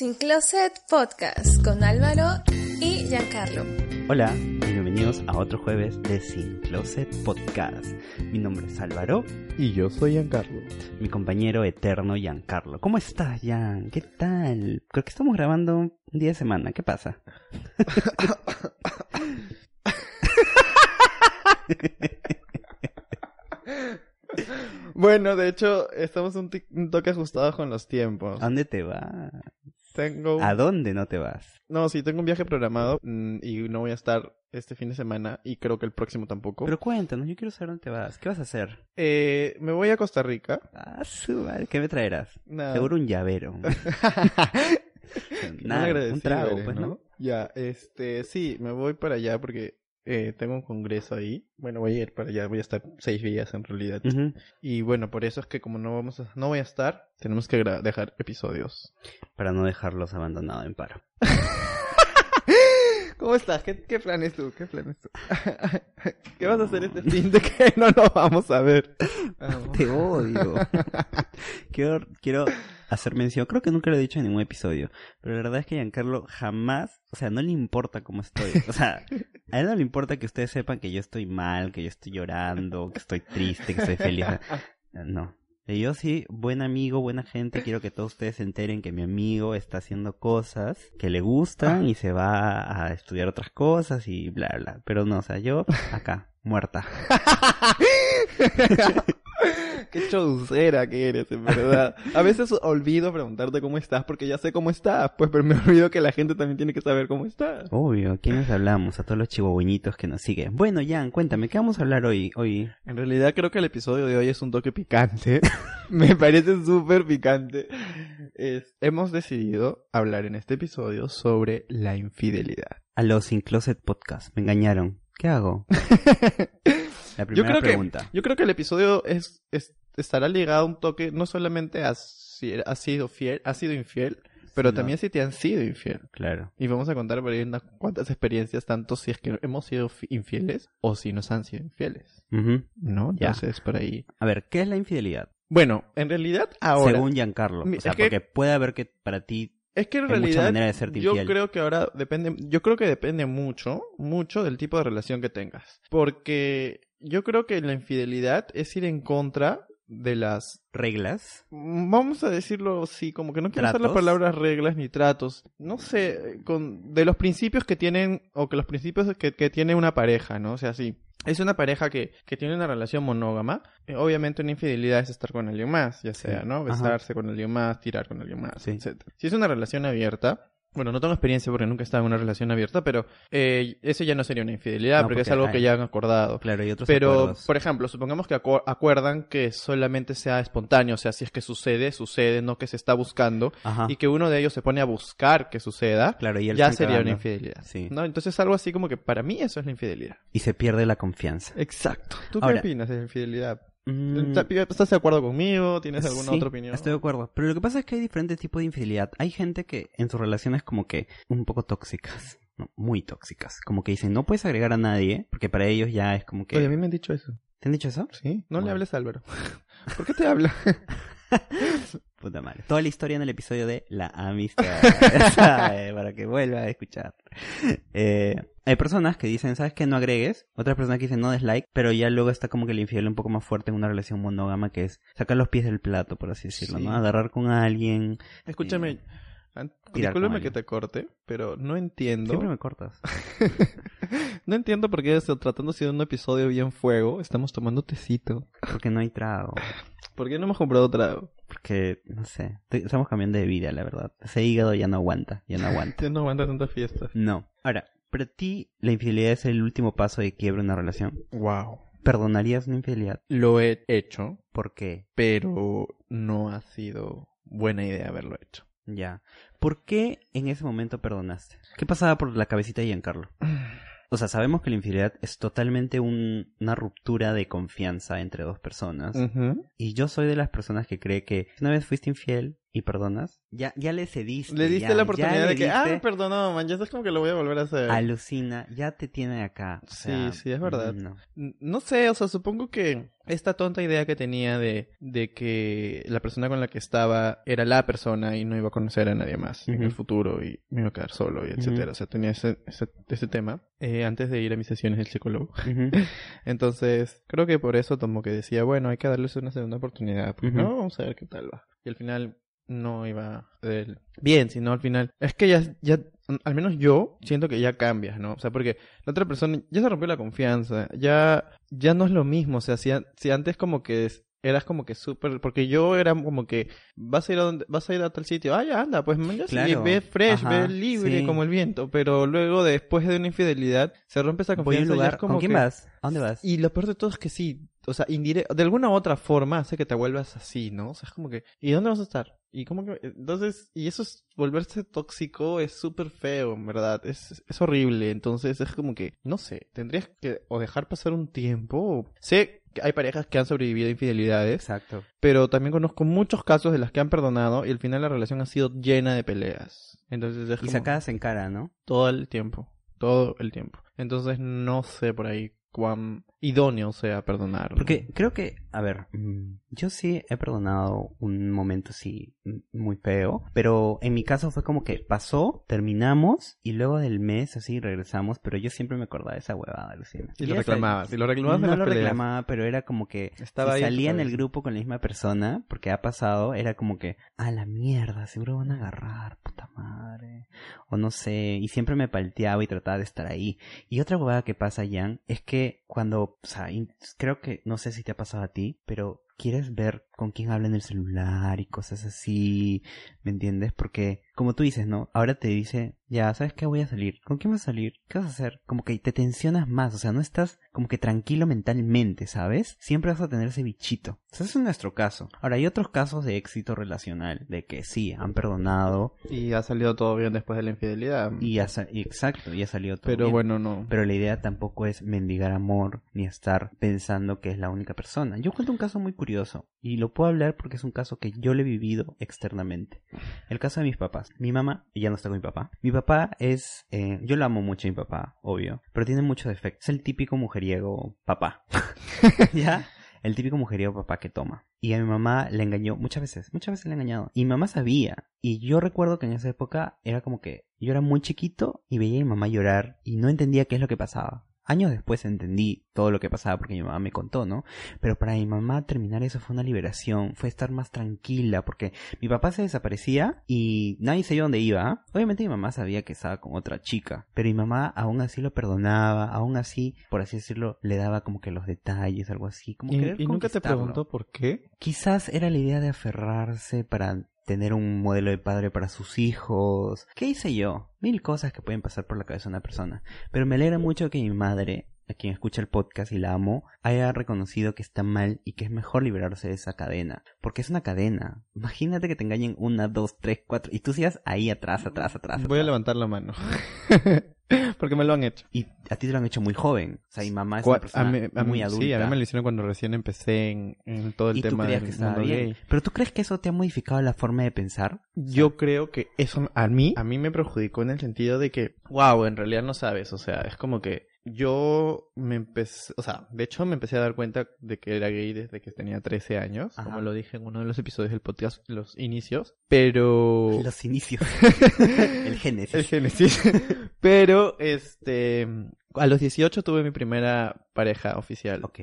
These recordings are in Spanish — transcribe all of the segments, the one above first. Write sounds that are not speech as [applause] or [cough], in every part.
Sin Closet Podcast con Álvaro y Giancarlo. Hola y bienvenidos a otro jueves de Sin Closet Podcast. Mi nombre es Álvaro, Y yo soy Giancarlo. mi compañero eterno Giancarlo. ¿Cómo estás, Gian? ¿Qué tal? Creo que estamos grabando un día de semana. ¿Qué pasa? [laughs] Bueno, de hecho, estamos un, un toque ajustados con los tiempos. ¿A dónde te vas? Tengo... ¿A dónde no te vas? No, sí, tengo un viaje programado mm, y no voy a estar este fin de semana y creo que el próximo tampoco. Pero cuéntanos, yo quiero saber dónde te vas. ¿Qué vas a hacer? Eh, me voy a Costa Rica. Ah, su madre, ¿qué me traerás? Nada. Seguro un llavero. [laughs] [laughs] Nada, un trago, eres, pues, ¿no? Ya, este, sí, me voy para allá porque eh, tengo un congreso ahí. Bueno, voy a ir para allá, voy a estar seis días en realidad. Y bueno, por eso es que como no vamos a, no voy a estar, tenemos que dejar episodios. Para no dejarlos abandonados en paro. [laughs] ¿Cómo estás? ¿Qué, qué planes tú? ¿Qué planes tú? [laughs] ¿Qué vas a hacer este fin de que no nos vamos a ver? Vamos. Te odio. [laughs] quiero, quiero hacer mención, creo que nunca lo he dicho en ningún episodio, pero la verdad es que Giancarlo jamás, o sea, no le importa cómo estoy. O sea, a él no le importa que ustedes sepan que yo estoy mal, que yo estoy llorando, que estoy triste, que estoy feliz. [laughs] No. Yo sí, buen amigo, buena gente, quiero que todos ustedes se enteren que mi amigo está haciendo cosas que le gustan y se va a estudiar otras cosas y bla, bla. Pero no, o sea, yo acá, muerta. [laughs] Qué chaucera que eres, en verdad. A veces olvido preguntarte cómo estás porque ya sé cómo estás, pues, pero me olvido que la gente también tiene que saber cómo estás. Obvio, ¿quiénes hablamos? A todos los chihuahueñitos que nos siguen. Bueno, Jan, cuéntame, ¿qué vamos a hablar hoy? Hoy, En realidad creo que el episodio de hoy es un toque picante. [laughs] me parece súper picante. Es- hemos decidido hablar en este episodio sobre la infidelidad. a los Sin Closet Podcast. Me engañaron. ¿Qué hago? [laughs] La Yo primera creo, que, pregunta. yo creo que el episodio es, es- estará ligado a un toque no solamente a si has sido fiel, has sido infiel, pero ¿no? también si te han sido infiel. Claro. Y vamos a contar por ahí unas cuantas experiencias, tanto si es que hemos sido fi- infieles o si nos han sido infieles. Ujú. ¿No? Ya. Entonces, por ahí. A ver, ¿qué es la infidelidad? Bueno, en realidad ahora. Según Giancarlo. Mi- O sea, es que- porque puede haber que para ti... Es que en Hay mucha realidad manera de serte yo creo que ahora depende, yo creo que depende mucho, mucho del tipo de relación que tengas. Porque yo creo que la infidelidad es ir en contra de las Reglas. Mm, Vamos a decirlo así, como que no quiero usar la ¿Tratos? palabra reglas ni tratos. No sé, con, de los principios que tienen, o que los principios que, que tiene una pareja, ¿no? O sea, sí. Es una pareja que, que tiene una relación monógama. eh, obviamente una infidelidad es estar con alguien más, ya sea, Sí. ¿no? Ajá. Besarse con alguien más, tirar con alguien más, Sí. etc. Si es una relación abierta, bueno, no tengo experiencia porque nunca he estado en una relación abierta, pero eh, eso ya no sería una infidelidad No, porque, es porque algo hay- que ya han acordado. Claro, y otros Pero, acuerdos. por ejemplo, supongamos que acu- acuerdan que solamente sea espontáneo, o sea, si es que sucede, sucede, no que se está buscando, Ajá. y que uno de ellos se pone a buscar que suceda, Claro, y ya sería una infidelidad. Sí. ¿no? Entonces, algo así como que para mí eso es la infidelidad. Y se pierde la confianza. Exacto. ¿Tú Ahora- qué opinas de la infidelidad? Mm, ¿Estás de acuerdo conmigo? ¿Tienes alguna Sí, otra opinión? Estoy de acuerdo. Pero lo que pasa es que hay diferentes tipos de infidelidad. Hay gente que en sus relaciones como que un poco tóxicas. [laughs] ¿no? Muy tóxicas. Como que dicen, no puedes agregar a nadie, porque para ellos ya es como que... Oye, a mí me han dicho eso. ¿Te han dicho eso? ¿Sí? No le hables a Álvaro. [laughs] ¿Por qué te habla? [laughs] [laughs] Puta madre. Toda la historia en el episodio de La Amistad. ¿Sabe? [laughs] [laughs] Para que vuelva a escuchar. Eh, hay personas que dicen, ¿sabes qué? No agregues. Otras personas que dicen no dislike. Pero ya luego está como que el infiel un poco más fuerte en una relación monógama que es sacar los pies del plato, por así decirlo, Sí. ¿no? Agarrar con alguien. Escúchame. Eh, Discúlpame que te corte, pero no entiendo. Siempre me cortas. [laughs] no entiendo por qué esto, tratándose de un episodio bien fuego, estamos tomando tecito. Porque no hay trago. ¿Por qué no hemos comprado trago? Porque, no sé. Estamos cambiando de vida, la verdad. Ese hígado ya no aguanta. Ya no [laughs] aguanta. Ya no aguanta tanta fiesta. No. Ahora, para ti, la infidelidad es el último paso de quiebre en una relación. Wow. ¿Perdonarías una infidelidad? Lo he hecho, ¿Por qué? pero no ha sido buena idea haberlo hecho. Ya. ¿Por qué en ese momento perdonaste? ¿Qué pasaba por la cabecita de Giancarlo? O sea, sabemos que la infidelidad es totalmente un- una ruptura de confianza entre dos personas. Y yo soy de las personas que cree que si una vez fuiste infiel, y perdonas, ya, ya le cediste. Le diste ya- la oportunidad de que, ah, me perdonó, man, ya es como que lo voy a volver a hacer. Alucina, ya te tiene acá. o Sí, sea, sí, es verdad. no. No sé, o sea, supongo que esta tonta idea que tenía de, de que la persona con la que estaba era la persona y no iba a conocer a nadie más en Ujú. el futuro y me iba a quedar solo y etcétera. O sea, tenía ese, ese, ese tema eh, antes de ir a mis sesiones del psicólogo. [laughs] Entonces, creo que por eso como que decía, bueno, hay que darles una segunda oportunidad. Pues. ¿no? Vamos a ver qué tal va. Y al final no iba del bien, sino al final. Es que ya, ya, al menos yo siento que ya cambias, ¿no? O sea, porque la otra persona ya se rompió la confianza, ya, ya no es lo mismo. O sea, si, si antes como que eras como que súper, porque yo era como que vas a ir a donde, vas a ir a tal sitio, ah, ya anda, pues sí, ve fresh, Ajá, ve libre sí. como el viento, pero luego después de una infidelidad se rompe esa Voy a confianza y es como ¿Con quién que- vas? ¿A dónde vas? y lo peor de todo es que sí, o sea, indire- de alguna u otra forma hace que te vuelvas así, ¿no? O sea, es como que, ¿y dónde vas a estar? Y como que, entonces, y eso es, volverse tóxico es súper feo, en verdad, es, es horrible, entonces es como que, no sé, tendrías que o dejar pasar un tiempo, o- sé que hay parejas que han sobrevivido a infidelidades, Exacto. pero también conozco muchos casos de las que han perdonado y al final la relación ha sido llena de peleas. Entonces es Y como sacadas en cara, ¿no? todo el tiempo, todo el tiempo. Entonces no sé por ahí cuán idóneo sea perdonar. Porque creo que, a ver, mm, yo sí he perdonado un momento así mm, muy feo, pero en mi caso fue como que pasó, terminamos y luego del mes así regresamos, pero yo siempre me acordaba de esa huevada, Lucina. Y lo reclamabas, y lo reclamabas no en las lo peleas. reclamaba, pero era como que Estaba si ahí en tu salía en el grupo con la misma persona, porque ha pasado, era como que, a la mierda, seguro van a agarrar, puta madre. O no sé, y siempre me palteaba y trataba de estar ahí. Y otra huevada que pasa, Jan, es que cuando, o sea, creo que, no sé si te ha pasado a ti, pero quieres ver con quién habla en el celular y cosas así, ¿me entiendes? Porque, como tú dices, ¿no? Ahora te dice, ya, ¿sabes qué? Voy a salir. ¿Con quién vas a salir? ¿Qué vas a hacer? Como que te tensionas más, o sea, no estás como que tranquilo mentalmente, ¿sabes? Siempre vas a tener ese bichito. O sea, ese es nuestro caso. Ahora, hay otros casos de éxito relacional, de que sí, han perdonado Y ha salido todo bien después de la infidelidad. y ya, sa- y exacto, ya salió todo Pero bien. bueno, no. Pero la idea tampoco es mendigar amor ni estar pensando que es la única persona. Yo cuento un caso muy curioso y lo puedo hablar porque es un caso que yo le he vivido externamente. El caso de mis papás. Mi mamá, ya no está con mi papá. Mi papá es, eh, yo lo amo mucho a mi papá, obvio, pero tiene muchos defectos. Es el típico mujeriego papá. [laughs] [laughs] ¿Ya? El típico mujeriego papá que toma. Y a mi mamá le engañó muchas veces, muchas veces le ha engañado. Y mi mamá sabía. Y yo recuerdo que en esa época era como que yo era muy chiquito y veía a mi mamá llorar y no entendía qué es lo que pasaba. Años después entendí todo lo que pasaba porque mi mamá me contó, ¿no? Pero para mi mamá terminar eso fue una liberación, fue estar más tranquila porque mi papá se desaparecía y nadie sabía dónde iba. ¿ah? Obviamente mi mamá sabía que estaba con otra chica, pero mi mamá aún así lo perdonaba, aún así, por así decirlo, le daba como que los detalles, algo así, como ¿Y, y nunca te preguntó por qué? Quizás era la idea de aferrarse para tener un modelo de padre para sus hijos. ¿Qué hice yo? Mil cosas que pueden pasar por la cabeza de una persona. Pero me alegra mucho que mi madre, a quien escucha el podcast y la amo, haya reconocido que está mal y que es mejor liberarse de esa cadena. Porque es una cadena. Imagínate que te engañen una, dos, tres, cuatro y tú sigas ahí atrás, atrás, atrás. Voy a levantar la mano. [laughs] Porque me lo han hecho. Y a ti te lo han hecho muy joven. O sea, mi mamá es Cua- una persona a mí- a mí- muy adulta. Sí, a mí me lo hicieron cuando recién empecé en, en todo el y tú tema creías del que mundo bien. gay. Pero tú crees que eso te ha modificado la forma de pensar? Yo creo que eso a mí, a mí me perjudicó en el sentido de que, wow, en realidad no sabes, o sea, es como que yo me empecé, o sea, de hecho me empecé a dar cuenta de que era gay desde que tenía 13 años, Ajá. como lo dije en uno de los episodios del podcast, los inicios, pero... Los inicios. [laughs] el génesis. El génesis. pero, este, a los 18 tuve mi primera pareja oficial. Ok.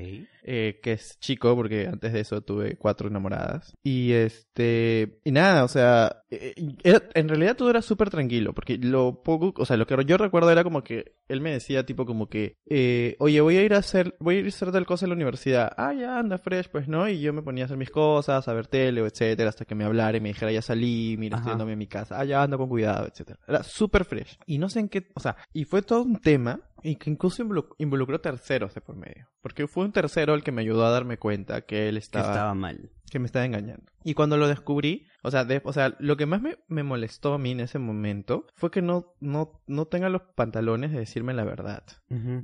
eh, que es chico, porque antes de eso tuve cuatro enamoradas. Y este, y nada, o sea, eh, era- en realidad todo era súper tranquilo, porque lo poco, o sea, lo que yo recuerdo era como que él me decía tipo como que, eh, oye, voy a ir a hacer, voy a ir a hacer tal cosa en la universidad. Ah, ya, anda fresh, pues, ¿no? Y yo me ponía a hacer mis cosas, a ver tele, etcétera, hasta que me hablara y me dijera, ya salí, mira, estoy yéndome a mi casa. Ah, ya, anda con cuidado, etcétera. Era súper fresh. Y no sé en qué, o sea, y fue todo un tema y que incluso involu- involucró terceros de por medio. Porque fue un tercero el que me ayudó a darme cuenta que él Que estaba, estaba mal. que me estaba engañando. Y cuando lo descubrí, o sea, de- o sea, lo que más me, me molestó a mí en ese momento fue que no, no, no tenga los pantalones de decirme la verdad.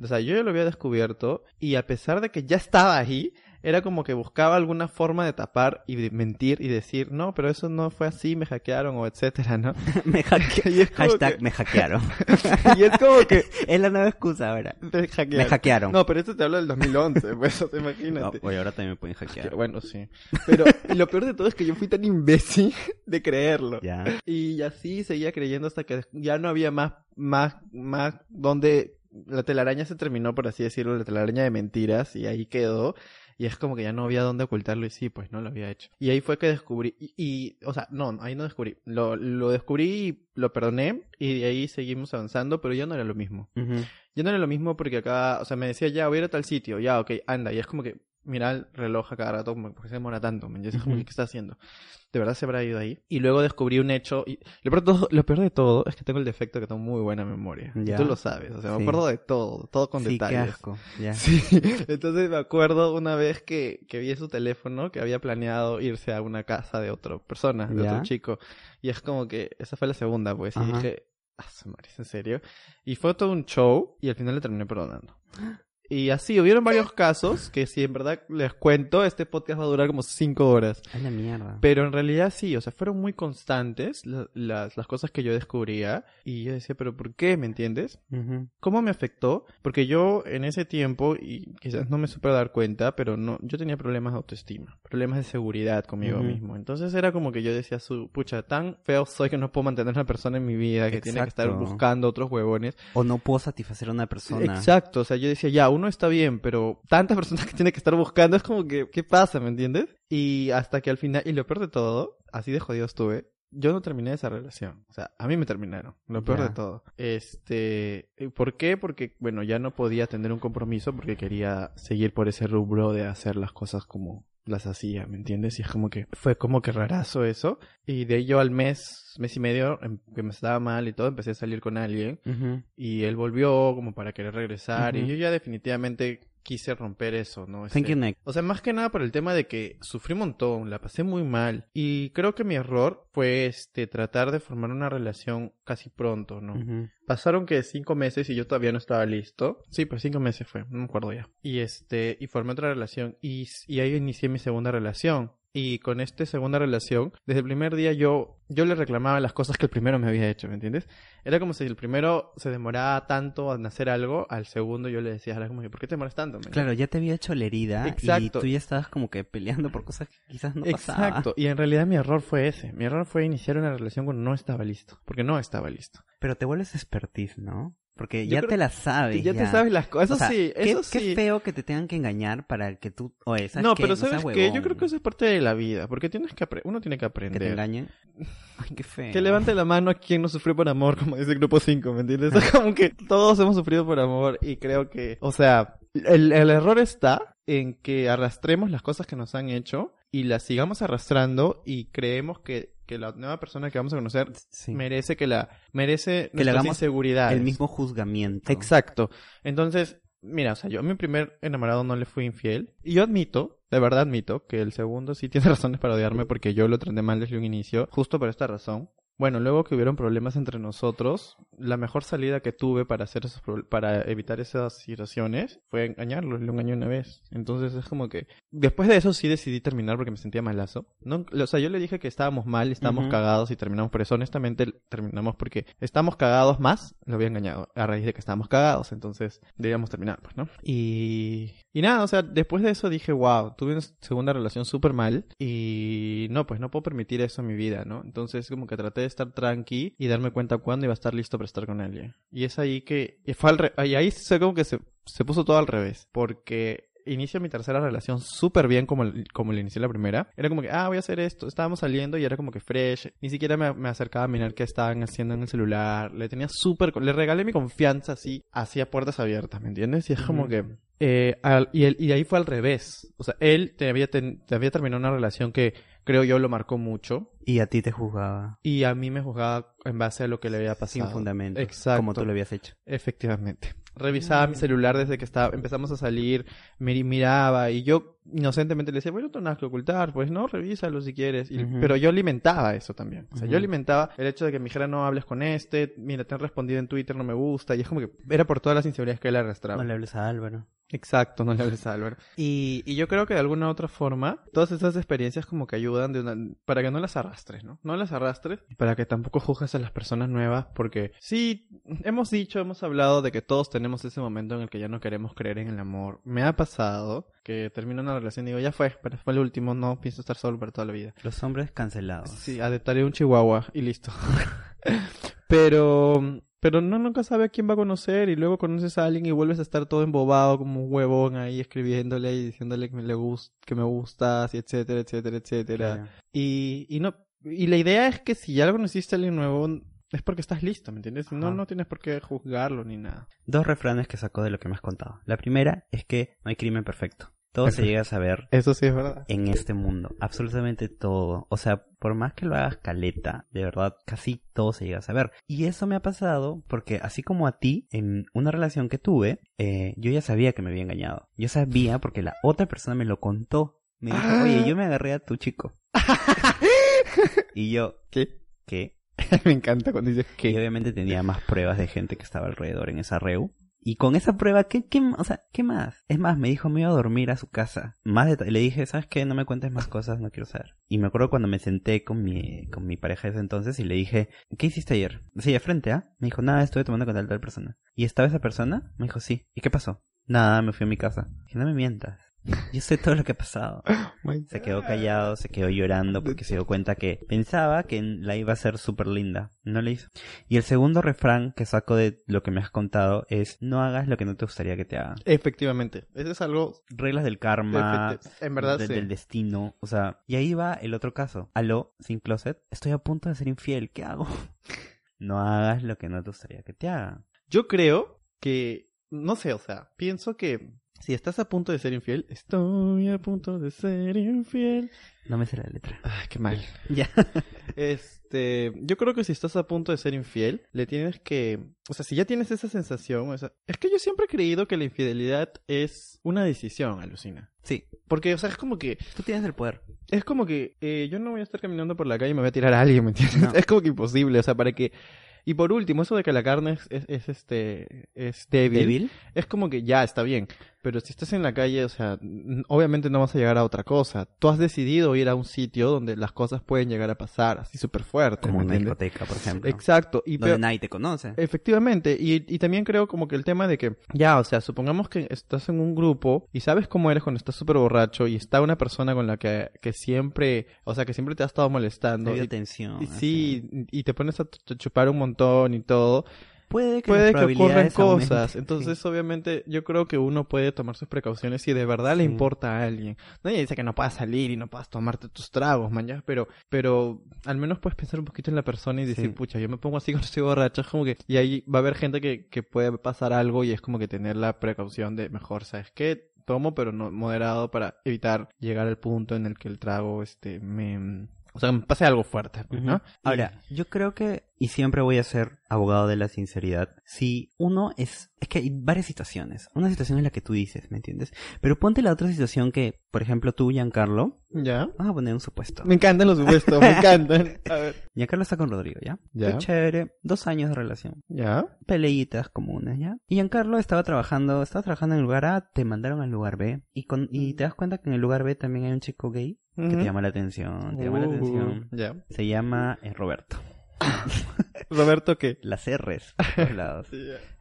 O sea, yo ya lo había descubierto y a pesar de que ya estaba ahí, era como que buscaba alguna forma de tapar y de mentir y decir, no, pero eso no fue así, me hackearon o etcétera, ¿no? [laughs] me hacke- [laughs] Y es como Hashtag que- me hackearon. [laughs] y es como que es la nueva excusa ahora. me hackearon. Me hackearon. No, pero esto te hablo del 2011, pues, o sea, No, imagínate. oye, ahora también me pueden hackear. bueno, sí. Pero y lo peor de todo es que yo fui tan imbécil de creerlo. Ya. Y así seguía creyendo hasta que ya no había más, más, más donde la telaraña se terminó, por así decirlo, la telaraña de mentiras y ahí quedó. Y es como que ya no había dónde ocultarlo y sí, pues no lo había hecho. Y ahí fue que descubrí, y, y, o sea, no, ahí no descubrí. Lo, lo descubrí y lo perdoné y de ahí seguimos avanzando, pero ya no era lo mismo. Ujú. Ya no era lo mismo porque acá, o sea, me decía, ya, voy a ir a tal sitio, ya, ok, anda. Y es como que, mira el reloj a cada rato, como, ¿por qué se demora tanto? ¿Me? Es como Ujú. que, ¿qué está haciendo? ¿De verdad se habrá ido ahí? Y luego descubrí un hecho, y lo peor de todo, lo peor de todo es que tengo el defecto que tengo muy buena memoria. Y Ya. tú lo sabes, o sea, me Sí. acuerdo de todo, todo con sí, qué detalles. asco. Ya. [laughs] Sí, entonces me acuerdo una vez que, que vi su teléfono que había planeado irse a una casa de otra persona, de Ya. otro chico. Y es como que, esa fue la segunda, pues, y Ajá. dije, ah, su madre, ¿es en serio? Y fue todo un show y al final le terminé perdonando. [gasps] Y así, hubieron varios casos que si en verdad les cuento, este podcast va a durar como cinco horas. A la mierda. Pero en realidad sí, o sea, fueron muy constantes la- las, las cosas que yo descubría. Y yo decía, pero ¿por qué? ¿Me entiendes? Ujú. ¿Cómo me afectó? Porque yo en ese tiempo, y quizás no me supe dar cuenta, pero no, yo tenía problemas de autoestima, problemas de seguridad conmigo Ujú. mismo. Entonces era como que yo decía, su, pucha, tan feo soy que no puedo mantener una persona en mi vida, que tiene que estar Exacto. buscando otros huevones. O no puedo satisfacer a una persona. Exacto, o sea, yo decía, ya, uno está bien, pero tantas personas [laughs] que tiene que estar buscando es como que, ¿qué pasa? ¿Me entiendes? Y hasta que al final, y lo peor de todo, así de jodido estuve, yo no terminé esa relación. O sea, a mí me terminaron, lo peor de todo. Este, ¿por qué? Porque, bueno, ya no podía tener un compromiso porque quería seguir por ese rubro de hacer las cosas como las hacía, ¿me entiendes? Y es como que fue como que rarazo eso. Y de yo al mes, mes y medio, em- que me estaba mal y todo, empecé a salir con alguien. Y él volvió como para querer regresar. Y yo ya definitivamente quise romper eso, ¿no? Thank Este, you, next. o sea, más que nada por el tema de que sufrí un montón, la pasé muy mal. Y creo que mi error fue este tratar de formar una relación casi pronto, ¿no? Pasaron que cinco meses y yo todavía no estaba listo. Sí, pues cinco meses fue, no me acuerdo ya. Y este, y formé otra relación. Y, y ahí inicié mi segunda relación. Y con esta segunda relación, desde el primer día yo, yo le reclamaba las cosas que el primero me había hecho, ¿me entiendes? Era como si el primero se demoraba tanto en hacer algo, al segundo yo le decía, era como que, ¿por qué te demoras tanto? ¿Me Claro, ya te había hecho la herida y Exacto. tú ya estabas como que peleando por cosas que quizás no pasaban. Exacto, y en realidad mi error fue ese. Mi error fue iniciar una relación cuando no estaba listo, porque no estaba listo. Pero te vuelves expertise, ¿no? Porque Yo ya te la sabes. ya, te sabes las cosas. O Eso sea, sí, qué, eso qué sí. feo que te tengan que engañar para que tú... Oye, ¿sabes No, qué? pero ¿sabes qué? Yo creo que eso es parte de la vida, porque tienes que uno tiene que Que aprender. te engañen. [laughs] Ay, qué feo. Que levante la mano a quien no sufrió por amor, como dice el grupo 5, ¿me entiendes? Es como que todos hemos sufrido por amor y creo que, o sea, el, el error está en que arrastremos las cosas que nos han hecho y las sigamos arrastrando y creemos que, que la nueva persona que vamos a conocer Sí. merece que la, merece Que le hagamos inseguridades. El mismo juzgamiento. Exacto. Entonces, mira, o sea, yo a mi primer enamorado no le fui infiel. Y yo admito, de verdad admito, que el segundo sí tiene [laughs] razones para odiarme porque yo lo traté mal desde un inicio, justo por esta razón. Bueno, luego que hubieron problemas entre nosotros, la mejor salida que tuve para hacer esos para evitar esas situaciones fue engañarlo, lo engañé una vez. Entonces es como que después de eso sí decidí terminar porque me sentía malazo. No, o sea, yo le dije que estábamos mal, estábamos cagados y terminamos por eso. Honestamente terminamos porque estábamos cagados más, lo había engañado a raíz de que estábamos cagados, entonces debíamos terminar, pues, ¿no? Y y nada, o sea, después de eso dije, wow, tuve una segunda relación súper mal y no, pues no puedo permitir eso en mi vida, ¿no? Entonces como que traté de estar tranqui y darme cuenta cuándo iba a estar listo para estar con alguien. Y es ahí que, y fue al re- y ahí sé como que se, se puso todo al revés, porque inicio mi tercera relación súper bien como, el- como le inicié la primera. Era como que, ah, voy a hacer esto. Estábamos saliendo y era como que fresh. Ni siquiera me, me acercaba a mirar qué estaban haciendo en el celular. Le tenía súper... Le regalé mi confianza así, hacia puertas abiertas, ¿me entiendes? Y es como que... eh, al- y, él- y ahí fue al revés. O sea, él te había, ten- te había terminado una relación que creo yo lo marcó mucho. Y a ti te juzgaba. Y a mí me juzgaba en base a lo que le había pasado. Sin fundamento. Exacto. Como tú lo habías hecho. Efectivamente. Revisaba mi celular desde que estaba, empezamos a salir, me miraba y yo inocentemente le decía, bueno, no tengas que ocultar, pues no, revísalo si quieres. Y-. Pero yo alimentaba eso también. O sea, yo alimentaba el hecho de que me dijera, no hables con este, mira, te han respondido en Twitter, no me gusta. Y es como que era por todas las inseguridades que él arrastraba. No le hables a Álvaro. Exacto, no le hables a Álvaro. Y, y yo creo que de alguna u otra forma, todas esas experiencias como que ayudan de una, para que no las arrastres, ¿no? No las arrastres y para que tampoco juzgues a las personas nuevas, porque sí, hemos dicho, hemos hablado de que todos tenemos ese momento en el que ya no queremos creer en el amor. Me ha pasado que termino una relación y digo, ya fue, pero fue el último, no pienso estar solo para toda la vida. Los hombres cancelados. Sí, adoptaré un chihuahua y listo. [laughs] pero, pero no nunca sabe a quién va a conocer y luego conoces a alguien y vuelves a estar todo embobado como un huevón ahí escribiéndole y diciéndole que me, le gust que me gustas y etcétera, etcétera, etcétera. Claro. Y, y no, y la idea es que si ya conociste a alguien nuevo es porque estás listo, ¿me entiendes? No, no tienes por qué juzgarlo ni nada. Dos refranes que sacó de lo que me has contado. La primera es que no hay crimen perfecto. Todo se llega a saber Eso sí es verdad. en este mundo. Absolutamente todo. O sea, por más que lo hagas caleta, de verdad, casi todo se llega a saber. Y eso me ha pasado porque así como a ti, en una relación que tuve, eh, yo ya sabía que me había engañado. Yo sabía porque la otra persona me lo contó. Me dijo, oye, yo me agarré a tu chico. [laughs] y yo, ¿Qué? ¿qué? [laughs] me encanta cuando dices Y que... obviamente tenía más pruebas de gente que estaba alrededor en esa reu. Y con esa prueba, ¿qué, qué, o sea, ¿qué más? Es más, me dijo, me iba a dormir a su casa. Más deta- le dije, ¿sabes qué? No me cuentes más cosas, no quiero saber. Y me acuerdo cuando me senté con mi, con mi pareja de ese entonces y le dije, ¿qué hiciste ayer? Sí, de frente, ¿ah? Me dijo, nada, estuve tomando con tal persona. ¿Y estaba esa persona? Me dijo, sí. ¿Y qué pasó? Nada, me fui a mi casa. Dije, no me mientas. [laughs] Yo sé todo lo que ha pasado. [laughs] Se quedó callado, se quedó llorando porque se dio cuenta que pensaba que la iba a ser súper linda. No le hizo. Y el segundo refrán que saco de lo que me has contado es no hagas lo que no te gustaría que te hagan. Efectivamente. Eso es algo... Reglas del karma, En verdad, de- sí. del destino. O sea, y ahí va el otro caso. Aló, sin closet, estoy a punto de ser infiel. ¿Qué hago? [laughs] no hagas lo que no te gustaría que te hagan. Yo creo que, no sé, o sea, pienso que si estás a punto de ser infiel, estoy a punto de ser infiel. No me sé la letra. Ay, qué mal. [laughs] Ya. Este, yo creo que si estás a punto de ser infiel, le tienes que, o sea, si ya tienes esa sensación, o sea, es que yo siempre he creído que la infidelidad es una decisión, alucina. Sí, Porque, o sea, es como que, tú tienes el poder. es como que eh, yo no voy a estar caminando por la calle y me voy a tirar a alguien, ¿me entiendes? No. [laughs] Es como que imposible, o sea, para que... Y por último, eso de que la carne es, es, es, este, es débil, ¿Débil? es como que ya está bien. Pero si estás en la calle, o sea, obviamente no vas a llegar a otra cosa. Tú has decidido ir a un sitio donde las cosas pueden llegar a pasar así súper fuerte. Como ¿me una entiendes? discoteca, por ejemplo. Exacto. Y donde nadie te conoce. Efectivamente, y, y también creo como que el tema de que, ya, o sea, supongamos que estás en un grupo y sabes cómo eres cuando estás súper borracho y está una persona con la que, que siempre, o sea, que siempre te ha estado molestando. Y, a tensión. y sí, y te pones a ch- chupar un montón y todo, Puede que, puede las que ocurran cosas. Entonces, obviamente, yo creo que uno puede tomar sus precauciones si de verdad le importa a alguien. Nadie dice que no puedas salir y no puedas tomarte tus tragos, man, ya, pero, pero al menos puedes pensar un poquito en la persona y decir, Sí. pucha, yo me pongo así [laughs] cuando estoy borracho, es como que, y ahí va a haber gente que, que puede pasar algo y es como que tener la precaución de mejor, ¿sabes qué? Tomo, pero no moderado para evitar llegar al punto en el que el trago, este, me, o sea, me pase algo fuerte, pues, ¿no? Ahora, yo creo que, y siempre voy a ser abogado de la sinceridad, si uno es, es que hay varias situaciones. Una situación es la que tú dices, ¿me entiendes? Pero ponte la otra situación que, por ejemplo, tú, Giancarlo, ya. vamos a poner un supuesto. Me encantan los supuestos, me encantan. A ver. Giancarlo está con Rodrigo, ¿ya? Ya. Qué chévere, dos años de relación. Ya. Peleitas comunes, ¿ya? Y Giancarlo estaba trabajando, estaba trabajando en el lugar A, te mandaron al lugar B, y, con, y te das cuenta que en el lugar B también hay un chico gay que te llama la atención, te llama la Uh, atención. Ya. Se llama eh, Roberto. [laughs] Roberto, ¿qué? Las R's por todos [laughs] lados.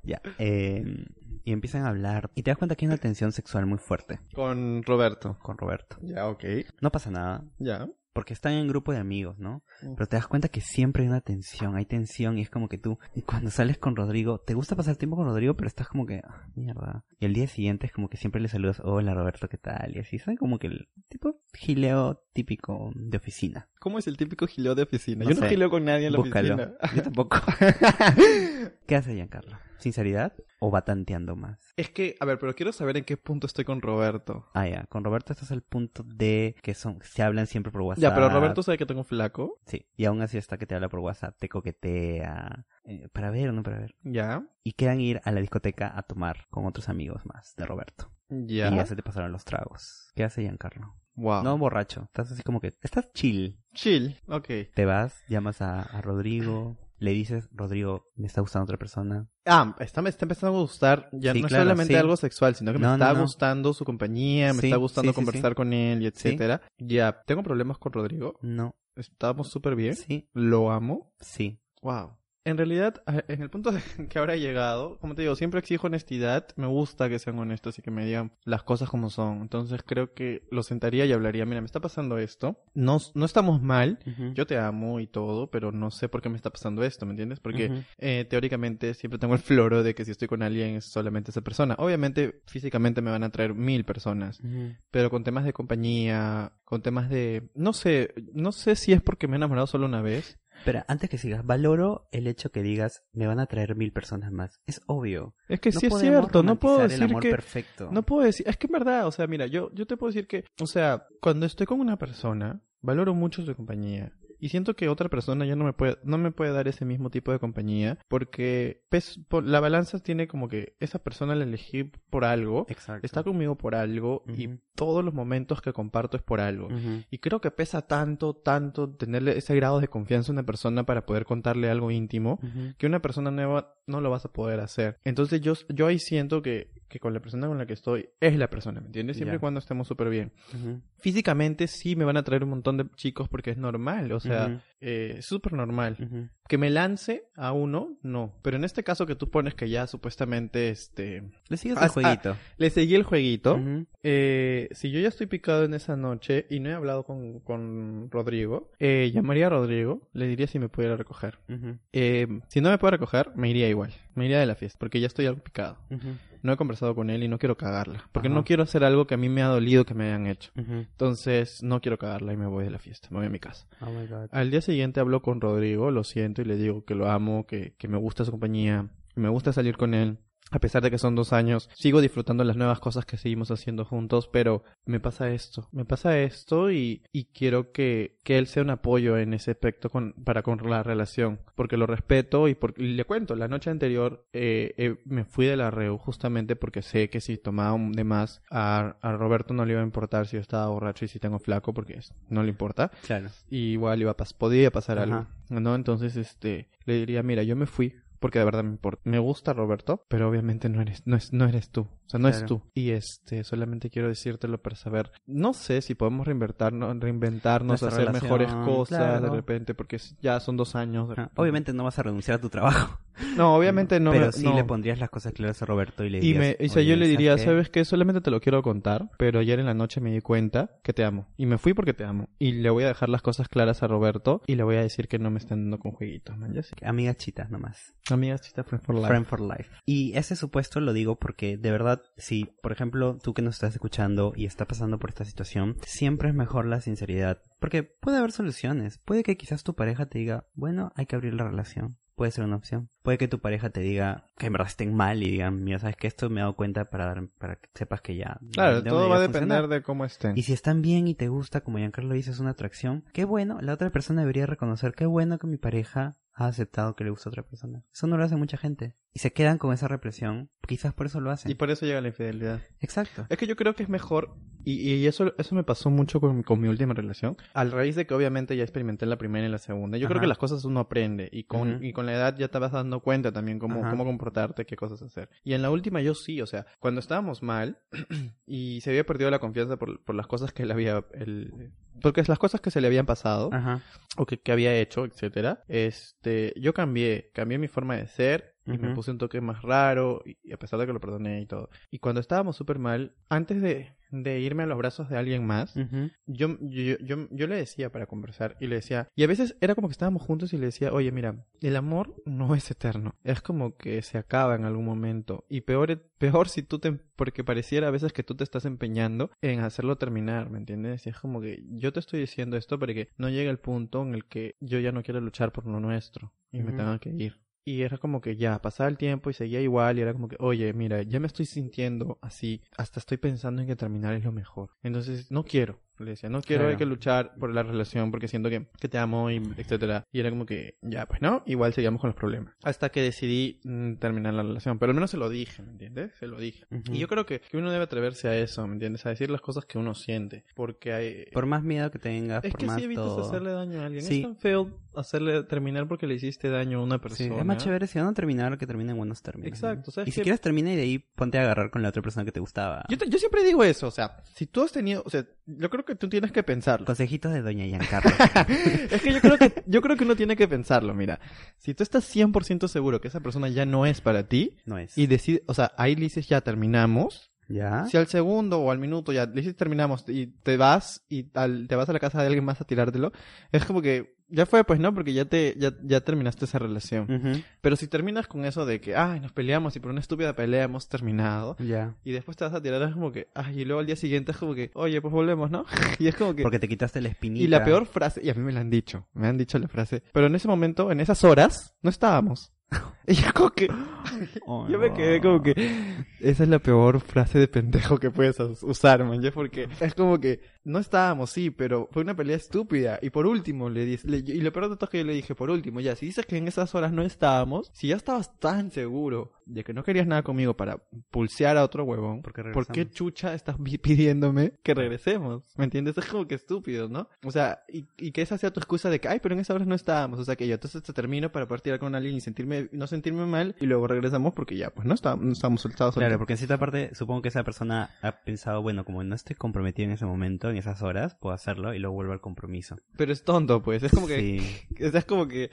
ya. Eh, y empiezan a hablar. Y te das cuenta que hay una tensión sexual muy fuerte Con Roberto. con Roberto. Ya, ok. No pasa nada. Ya. Porque están en grupo de amigos, ¿no? Mm. Pero te das cuenta que siempre hay una tensión, hay tensión y es como que tú, y cuando sales con Rodrigo, te gusta pasar tiempo con Rodrigo, pero estás como que, ah, mierda. Y el día siguiente es como que siempre le saludas, hola Roberto, ¿qué tal? Y así, ¿sabes? Como que el tipo, gileo típico de oficina. ¿Cómo es el típico gileo de oficina? No Yo no gileo con nadie en la Búscalo. oficina. Yo tampoco. [laughs] ¿Qué hace Giancarlo? ¿Sinceridad o va tanteando más? es que, a ver, pero quiero saber en qué punto estoy con Roberto. Ah, ya. Con Roberto estás al punto de que son se hablan siempre por WhatsApp. Ya, pero Roberto sabe que tengo flaco. Sí. Y aún así está que te habla por WhatsApp, te coquetea. eh, para ver o no para ver. Ya. Y quedan ir a la discoteca a tomar con otros amigos más de Roberto. Ya. Y ya se te pasaron los tragos. ¿Qué hace Giancarlo? Wow. No borracho. Estás así como que... Estás chill. Chill. Ok. Te vas, llamas a, a Rodrigo, le dices, Rodrigo, me está gustando otra persona. Ah, está, me está empezando a gustar. Ya Sí, no es solamente sí. algo sexual, sino que me No, está no, no. gustando su compañía, me Sí, está gustando conversar con él y etcétera. Ya, tengo problemas con Rodrigo. No. Estamos súper bien. Sí, Lo amo. sí. Wow. En realidad, en el punto [laughs] de que ahora he llegado, como te digo, siempre exijo honestidad. Me gusta que sean honestos y que me digan las cosas como son. Entonces creo que lo sentaría y hablaría. Mira, me está pasando esto. No, no estamos mal. Yo te amo y todo, pero no sé por qué me está pasando esto, ¿me entiendes? Porque eh, teóricamente siempre tengo el floro de que si estoy con alguien es solamente esa persona. Obviamente, físicamente me van a traer mil personas, pero con temas de compañía, con temas de... No sé, no sé si es porque me he enamorado solo una vez. Pero antes que sigas, valoro el hecho que digas, me van a traer mil personas más. Es obvio. Es que No sí es cierto, no puedo el decir amor que... perfecto. No puedo decir, es que en verdad, o sea, mira, yo, yo te puedo decir que, o sea, cuando estoy con una persona, valoro mucho su compañía. Y siento que otra persona ya no me puede, no me puede dar ese mismo tipo de compañía, porque pes- por- la balanza tiene como que esa persona la elegí por algo, Exacto. está conmigo por algo, y Ujú. todos los momentos que comparto es por algo. Ujú. Y creo que pesa tanto, tanto tenerle ese grado de confianza a una persona para poder contarle algo íntimo, Ujú. que una persona nueva no lo vas a poder hacer. Entonces yo, yo ahí siento que, que con la persona con la que estoy es la persona, ¿me entiendes? Siempre y cuando estemos súper bien. Físicamente sí me van a traer un montón de chicos porque es normal, o sea, Ujú. eh, es súper normal. Que me lance a uno, no. Pero en este caso que tú pones que ya supuestamente, este... Le sigues Ah, el jueguito. Le seguí el jueguito. Eh, si yo ya estoy picado en esa noche y no he hablado con, con Rodrigo, eh, llamaría a Rodrigo, le diría si me pudiera recoger. Eh, si no me puede recoger, me iría igual. Me iría de la fiesta, porque ya estoy algo picado. No he conversado con él y no quiero cagarla. Porque Ajá. no quiero hacer algo que a mí me ha dolido que me hayan hecho. Entonces, no quiero cagarla y me voy de la fiesta. Me voy a mi casa. Oh my God. Al día siguiente hablo con Rodrigo, lo siento y le digo que lo amo, que, que me gusta su compañía, que me gusta salir con él. A pesar de que son dos años, sigo disfrutando las nuevas cosas que seguimos haciendo juntos, pero me pasa esto, me pasa esto y, y quiero que, que él sea un apoyo en ese aspecto con, para con la relación, porque lo respeto y, porque, y le cuento, la noche anterior eh, eh, me fui de la REU justamente porque sé que si tomaba un- de más a, a Roberto no le iba a importar si yo estaba borracho y si tengo flaco, porque no le importa Claro. y igual iba a pas podía pasar Ajá. algo, ¿no? Entonces, este, le diría, mira, yo me fui porque de verdad me importa. Me gusta Roberto, pero obviamente no eres, no es, no eres tú. O sea, no es tú. Y este, solamente quiero decírtelo para saber. No sé si podemos reinventarnos, reinventarnos, hacer relación, mejores cosas de repente, porque ya son dos años. Ah. Obviamente no vas a renunciar a tu trabajo. No, obviamente no. pero me- sí no. le pondrías las cosas claras a Roberto y le Y, dirías... me, o sea, "Oye, yo le diría? ¿sabes qué? Solamente te lo quiero contar, pero ayer en la noche me di cuenta que te amo. Y me fui porque te amo. Y le voy a dejar las cosas claras a Roberto y le voy a decir que no me están dando con jueguitos, man. Amigas chitas nomás. Amigas, chita, friend for life. Friend for life. Y ese supuesto lo digo porque de verdad, si por ejemplo tú que nos estás escuchando y está pasando por esta situación, siempre es mejor la sinceridad. Porque puede haber soluciones. Puede que quizás tu pareja te diga, bueno, hay que abrir la relación. Puede ser una opción. Puede que tu pareja te diga que en verdad estén mal y digan, mira, sabes que esto me he dado cuenta para, dar, para que sepas que ya. Claro, todo va a depender funcionar". de cómo estén. Y si están bien y te gusta, como Giancarlo dice, es una atracción, qué bueno, la otra persona debería reconocer, qué bueno que mi pareja ha aceptado que le gusta a otra persona. Eso no lo hace mucha gente. Y se quedan con esa represión, quizás por eso lo hacen. Y por eso llega la infidelidad. Exacto. Es que yo creo que es mejor, y, y eso, eso me pasó mucho con, con mi última relación, al raíz de que obviamente ya experimenté la primera y la segunda. Yo creo que las cosas uno aprende, y con, y con la edad ya te vas dando cuenta también cómo, Ajá. cómo comportarte, qué cosas hacer. Y en la última yo sí, o sea, cuando estábamos mal, [clears throat] y se había perdido la confianza por, por las cosas que él había, el, porque es las cosas que se le habían pasado, Ajá. o que, que había hecho, etcétera, este, yo cambié, cambié mi forma de ser y me puse un toque más raro y, a pesar de que lo perdoné y todo. Y cuando estábamos súper mal, antes de, de irme a los brazos de alguien más, yo, yo, yo, yo le decía para conversar y le decía, y a veces era como que estábamos juntos y le decía, oye, mira, el amor no es eterno, es como que se acaba en algún momento y peor, peor si tú te, porque pareciera a veces que tú te estás empeñando en hacerlo terminar, ¿me entiendes? Y es como que yo te estoy diciendo esto para que no llegue el punto en el que yo ya no quiero luchar por lo nuestro y me tenga que ir. Y era como que ya, pasaba el tiempo y seguía igual y era como que, oye, mira, ya me estoy sintiendo así, hasta estoy pensando en que terminar es lo mejor. Entonces, no quiero, le decía, no quiero, hay Claro. que luchar por la relación porque siento que, que te amo y etcétera. Y era como que, ya, pues no, igual seguíamos con los problemas. Hasta que decidí mm, terminar la relación, pero al menos se lo dije, ¿me entiendes? Se lo dije. Ujú. Y yo creo que, que uno debe atreverse a eso, ¿me entiendes? A decir las cosas que uno siente, porque hay... Por más miedo que tengas, Es por que más si evitas todo. hacerle daño a alguien, Sí. es tan feo hacerle terminar porque le hiciste daño a una Sí, persona. es más chévere si van a terminar que terminen en buenos términos. Exacto, ¿no? ¿sabes Y si qué? quieres termina y de ahí ponte a agarrar con la otra persona que te gustaba. Yo, te- yo siempre digo eso, o sea, si tú has tenido, o sea, yo creo que tú tienes que pensarlo. Consejitos de Doña Giancarlo. [laughs] es que yo creo que yo creo que uno tiene que pensarlo, mira. Si tú estás 100% seguro que esa persona ya no es para ti no es. y decide, o sea, ahí le dices ya terminamos, ¿Ya? si al segundo o al minuto ya le dices terminamos y te vas y al- te vas a la casa de alguien más a tirártelo, es como que ya fue pues no, porque ya te ya, ya terminaste esa relación. Ujú. Pero si terminas con eso de que, ay, nos peleamos y por una estúpida pelea hemos terminado, Ya. y después te vas a tirar, es como que, ay, y luego al día siguiente es como que, oye, pues volvemos, ¿no? [laughs] y es como que... Porque te quitaste la espinita. Y la peor frase, y a mí me la han dicho, me han dicho la frase, pero en ese momento, en esas horas, no estábamos. [laughs] Y yo como que, [laughs] Oh, yo me quedé como que, esa es la peor frase de pendejo que puedes us- usar, man, ya, porque es como que, no estábamos, sí, pero fue una pelea estúpida. Y por último, le dije, y lo peor de todo es que yo le dije, por último, ya, si dices que en esas horas no estábamos, si ya estabas tan seguro de que no querías nada conmigo para pulsear a otro huevón, ¿Por qué ¿Por qué regresamos? chucha estás pi- pidiéndome que regresemos? ¿Me entiendes? Es como que estúpido, ¿no? O sea, y, y que esa sea tu excusa de que, ay, pero en esa hora no estábamos. O sea, que yo entonces te termino para partir con alguien y sentirme, no sentirme mal y luego regresamos porque ya, pues no estábamos, no estábamos soltados. Claro, porque en cierta parte supongo que esa persona ha pensado, bueno, como no estoy comprometido en ese momento, en esas horas, puedo hacerlo y luego vuelvo al compromiso. Pero es tonto, pues. Es como que, Sí. [laughs] es como que,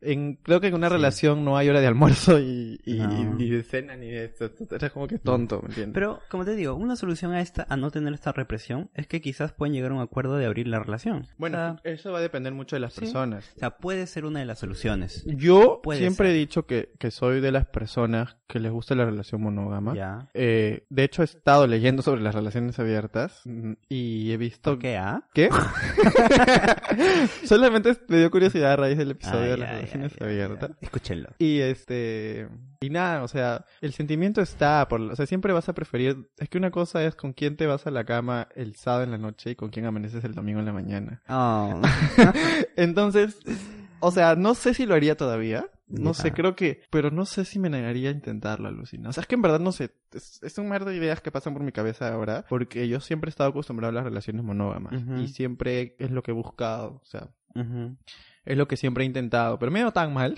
en, creo que en una Sí. relación no hay hora de almuerzo y, y, No. de cena ni de esto. Es como que tonto, ¿me entiendes? Pero, como te digo, una solución a esta, a no tener esta represión, es que quizás pueden llegar a un acuerdo de abrir la relación. bueno, O sea, eso va a depender mucho de las sí. personas. o sea, puede ser una de las soluciones. Yo Puede siempre ser. he dicho que, que soy de las personas que les gusta la relación monógama. Ya. Eh, de hecho, he estado leyendo sobre las relaciones abiertas mm, y he visto... ¿Por qué, ah? ¿Qué? [laughs] [laughs] Solamente me dio curiosidad a raíz del episodio de ya, las ya. Escúchenlo. Y este... Y nada, o sea, el sentimiento está por... O sea, siempre vas a preferir... Es que una cosa es con quién te vas a la cama el sábado en la noche y con quién amaneces el domingo en la mañana. Oh. [laughs] Entonces, o sea, no sé si lo haría todavía. No sé, creo que, pero no sé si me negaría a intentarlo, Alucina. O sea, es que en verdad no sé, es, es un mar de ideas que pasan por mi cabeza ahora, porque yo siempre he estado acostumbrado a las relaciones monógamas y siempre es lo que he buscado, o sea, Ujú. Es lo que siempre he intentado, pero me he ido tan mal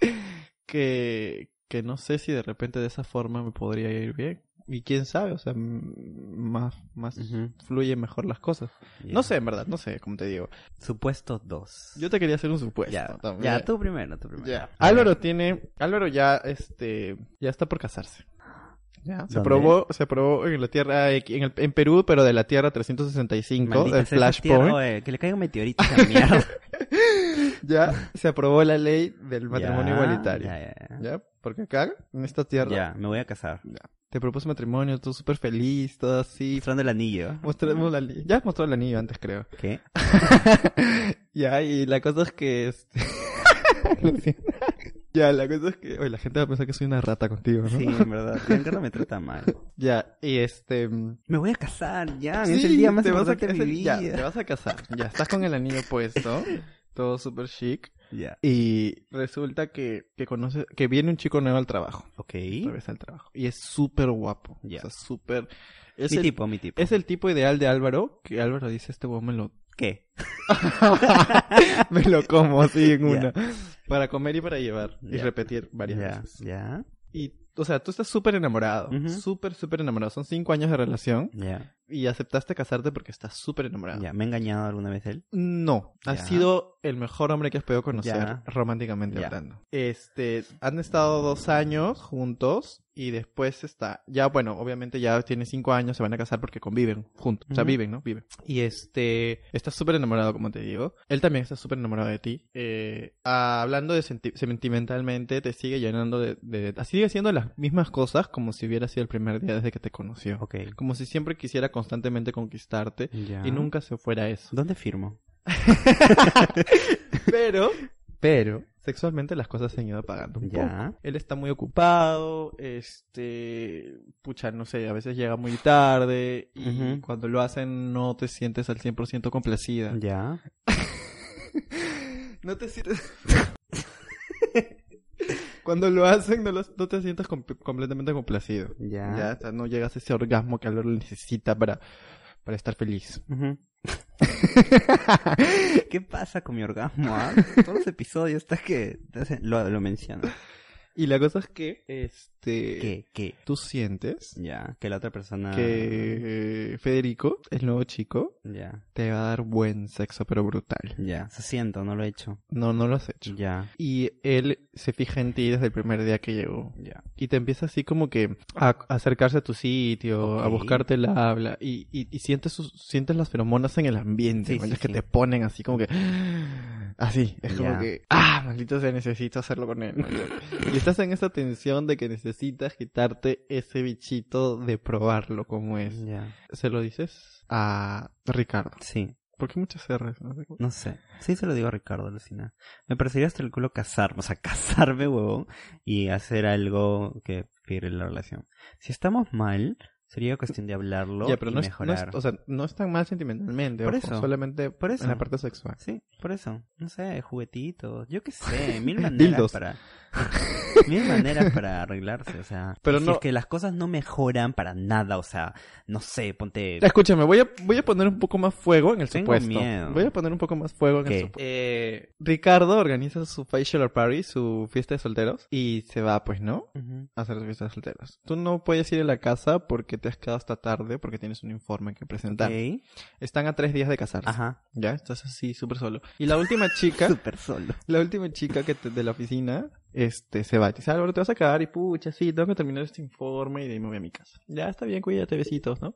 [laughs] que, que no sé si de repente de esa forma me podría ir bien. Y quién sabe, o sea, más, más fluyen mejor las cosas. No sé, en verdad, no sé, como te digo. Supuesto 2. Yo te quería hacer un supuesto. Ya, ya, tú primero, tú primero. Ya. Álvaro tiene, Álvaro ya, este, ya está por casarse. Ya. Se aprobó, se aprobó en la tierra, en, el, en Perú, pero de la tierra 365, Maldita del sea esa tierra, Flashpoint. que le caiga un meteorito a esa mierda. [laughs] Ya se aprobó la ley del matrimonio Ya, igualitario. Ya, ya, ya. Ya. Porque acá, en esta tierra, Ya, me voy a casar. te propuse matrimonio, tú súper feliz, todo así. Mostrando el anillo. Mostramos la li- Ya mostrado el anillo antes, creo. ¿Qué? [laughs] ya, y la cosa es que... Este... [laughs] Ya, la cosa es que... Oye, la gente va a pensar que soy una rata contigo, ¿no? Sí, en verdad. Giancarlo me trata mal. [laughs] Ya, y este... Me voy a casar, ya. es el día más te vas a de mi ya, te vas a casar. Ya, estás con el anillo puesto. Todo súper chic. Ya. Y resulta que, que conoce... Que viene un chico nuevo al trabajo. Ok. Otra vez al trabajo. Y es súper guapo. Ya. O sea, súper... Es mi el, tipo, mi tipo. es el tipo ideal de Álvaro. Que Álvaro dice, este huevón me lo... ¿Qué? [laughs] me lo como así en una. Para comer y para llevar. Y repetir varias veces. ya, Y, o sea, tú estás súper enamorado. Ujú. Súper, súper enamorado. Son cinco años de relación. ya. Y aceptaste casarte porque estás súper enamorado. Ya, ¿me ha engañado alguna vez él? No, ha sido el mejor hombre que has podido conocer Ya. románticamente Ya. hablando. Este, han estado dos años juntos y después está, ya bueno, obviamente ya tiene cinco años, se van a casar porque conviven juntos, o sea, viven, ¿no? Viven. Y este, está súper enamorado, como te digo. Él también está súper enamorado de ti. Eh, hablando de senti- sentimentalmente, te sigue llenando de, de, sigue haciendo las mismas cosas como si hubiera sido el primer día desde que te conoció. Ok. Como si siempre quisiera constantemente conquistarte Ya. y nunca se fuera eso. ¿Dónde firmo? [laughs] Pero, pero, sexualmente las cosas se han ido apagando un poco. Ya. Él está muy ocupado, este, pucha, no sé, a veces llega muy tarde y cuando lo hacen no te sientes al 100% complacida. Ya. [laughs] No te sientes... [laughs] cuando lo hacen no, no te sientes com- completamente complacido. Ya. Ya, o sea, no llegas a ese orgasmo que él necesita para, para estar feliz. [laughs] ¿Qué pasa con mi orgasmo? ah? [laughs] Todos los episodios está que lo, lo menciono. Y la cosa es que, este, ¿Qué? ¿Qué? tú sientes Ya. Que la otra persona. que Federico, el nuevo chico, Ya. te va a dar buen sexo, pero brutal. Ya. Se siento, no lo he hecho. No, no lo has hecho. Ya. Y él se fija en ti desde el primer día que llegó. Ya. Y te empieza así como que a a acercarse a tu sitio, a buscarte el habla. Y, y, y sientes, sus, sientes las feromonas en el ambiente. Sí, sí, que sí. te ponen así como que... Así. Es como Ya. que... Ah, maldito sea, necesito hacerlo con él. [laughs] y estás en esa tensión de que necesitas quitarte ese bichito de probarlo como es. Ya. Se lo dices a Ricardo. Sí. ¿Por qué muchas R's? No sé. No sé. Sí se lo digo a Ricardo, Lucina. Me parecería hasta el culo casarme. O sea, [laughs] casarme, huevón. Y hacer algo que figure la relación. Si estamos mal, sería cuestión de hablarlo Ya, pero y no es, no mejorar. es- o sea, no es tan mal sentimentalmente, Por ojo, eso, solamente por eso. en la parte sexual. Sí, por eso. No sé, juguetitos. Yo qué sé, mil [laughs] maneras para... [laughs] Mil maneras para arreglarse, o sea. Pero si no- es que las cosas no mejoran para nada, o sea, no sé, ponte... Escúchame, voy a, voy a poner un poco más fuego en el Tengo supuesto. miedo. Voy a poner un poco más fuego en ¿Qué? el supuesto. Eh, Ricardo organiza su bachelor party, su fiesta de solteros, y se va, pues, ¿no? Ujú. A hacer su fiesta de solteros. Tú no puedes ir a la casa porque te has quedado hasta tarde, porque tienes un informe que presentar. Ok. Están a tres días de casarse. Ajá. Ya, estás así, súper solo. Y la última [laughs] chica... Súper solo. La última chica que te- de la oficina, este, se va. Te dice, Álvaro, te vas a quedar y pucha, sí, tengo que terminar este informe y de ahí me voy a mi casa. Ya, está bien, cuídate, besitos, ¿no?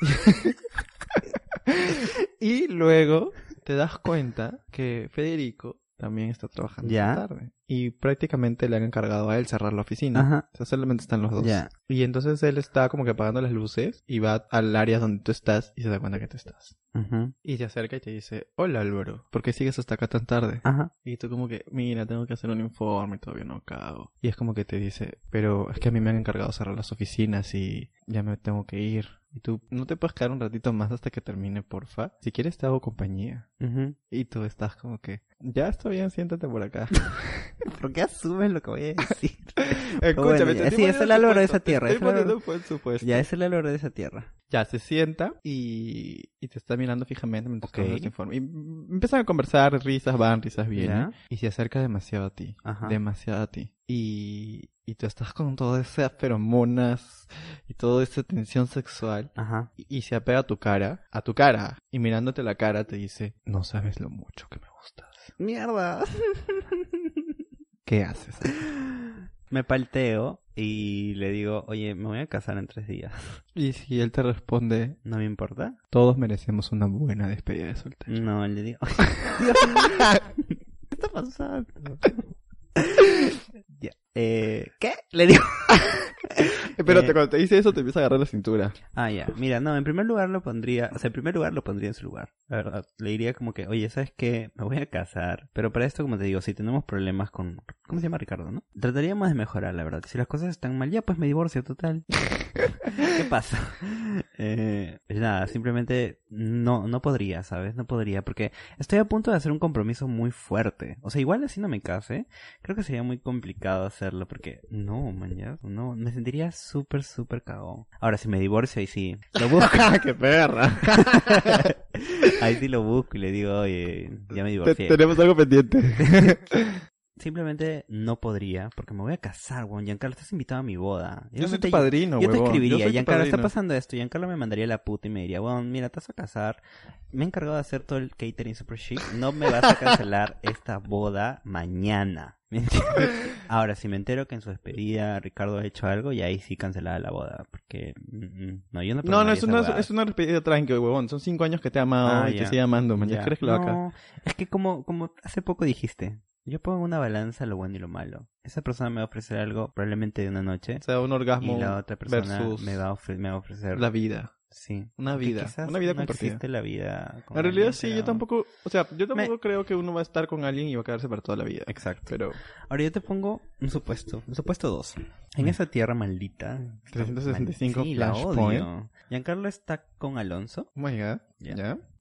[laughs] y luego te das cuenta que Federico también está trabajando Ya. esta tarde. Y prácticamente le han encargado a él cerrar la oficina. Ajá. O sea, solamente están los dos. Ya. Y entonces él está como que apagando las luces y va al área donde tú estás y se da cuenta que tú estás. Ujú. Y se acerca y te dice, hola Álvaro, ¿por qué sigues hasta acá tan tarde? Ajá. Y tú como que, mira, tengo que hacer un informe y todavía no cago. Y es como que te dice, pero es que a mí me han encargado cerrar las oficinas y ya me tengo que ir. Y tú, ¿no te puedes quedar un ratito más hasta que termine, porfa? Si quieres te hago compañía. Y tú estás como que, ya está bien, siéntate por acá. [laughs] ¿Por qué asumes lo que voy a decir? [laughs] Escúchame, Bueno, sí, es el Álvaro de esa tierra, estoy poniendo buen supuesto. ya es el valor de esa tierra. Ya, se sienta y, y te está mirando fijamente mientras Ok. te informe. Y empiezan a conversar, risas van, risas vienen. Ya. Y se acerca demasiado a ti. Ajá. Demasiado a ti. Y, y tú estás con todas esas feromonas y toda esa tensión sexual. Ajá. Y, y se apega a tu cara, a tu cara. Y mirándote la cara te dice, no sabes lo mucho que me gustas. Mierda. ¿Qué haces? Me palteo y le digo, oye, me voy a casar en tres días. Y si él te responde, ¿No me importa? todos merecemos una buena despedida de soltero. No, le digo, [laughs] Dios mío, ¿qué está pasando? [laughs] ya. Eh, ¿Qué? Le digo. [laughs] Espérate, Eh, cuando te dice eso te empieza a agarrar la cintura. Ah, ya. Mira, no, en primer lugar lo pondría, o sea, en primer lugar lo pondría en su lugar. La verdad. Le diría como que, oye, ¿sabes qué? Me voy a casar. Pero para esto, como te digo, si tenemos problemas con... ¿Cómo se llama Ricardo, no? Trataríamos de mejorar, la verdad. Si las cosas están mal, ya pues me divorcio, total. ¿Qué [laughs] pasa? Eh, pues nada, simplemente no, no podría, ¿sabes? No podría, porque estoy a punto de hacer un compromiso muy fuerte. O sea, igual así no me case, creo que sería muy complicado hacerlo, porque no, man, ya, no, me sentiría súper, súper cagón. Ahora, si me divorcio, ahí sí, lo busco, [laughs] ¡Qué perra! [laughs] ahí sí lo busco y le digo, oye, ya me Te- divorcié. tenemos algo pendiente. [laughs] simplemente no podría, porque me voy a casar, weón. Giancarlo, estás invitado a mi boda. Yo soy tu padrino, Yo te huevón. escribiría, Yo Giancarlo, está pasando esto. Giancarlo me mandaría la puta y me diría, bueno, mira, te vas a casar. Me he encargado de hacer todo el catering super chic. No me vas a cancelar [laughs] esta boda mañana. [laughs] ¿Me entiendes? Ahora, si me entero que en su despedida Ricardo ha hecho algo, y ahí sí cancelada la boda. Porque, mm, mm, no, yo no No, no, es una, huevada. es una despedida tranquila, huevón. Son cinco años que te he amado Ah, y ya. te sigue amando, man. ¿Ya Ya. crees que lo acá? No, es que como, como hace poco dijiste, yo pongo en una balanza lo bueno y lo malo. Esa persona me va a ofrecer algo probablemente de una noche O sea, un orgasmo y la otra persona versus me va a, me va a ofrecer la vida. sí Una vida. quizás Una vida no compartida. existe la vida En realidad sí, yo tampoco, o sea, yo tampoco Me- creo que uno va a estar con alguien y va a quedarse para toda la vida. exacto Pero ahora yo te pongo un supuesto un supuesto 2 en esa tierra maldita 365 sí, la Flashpoint. Giancarlo está con Alonso oh my god.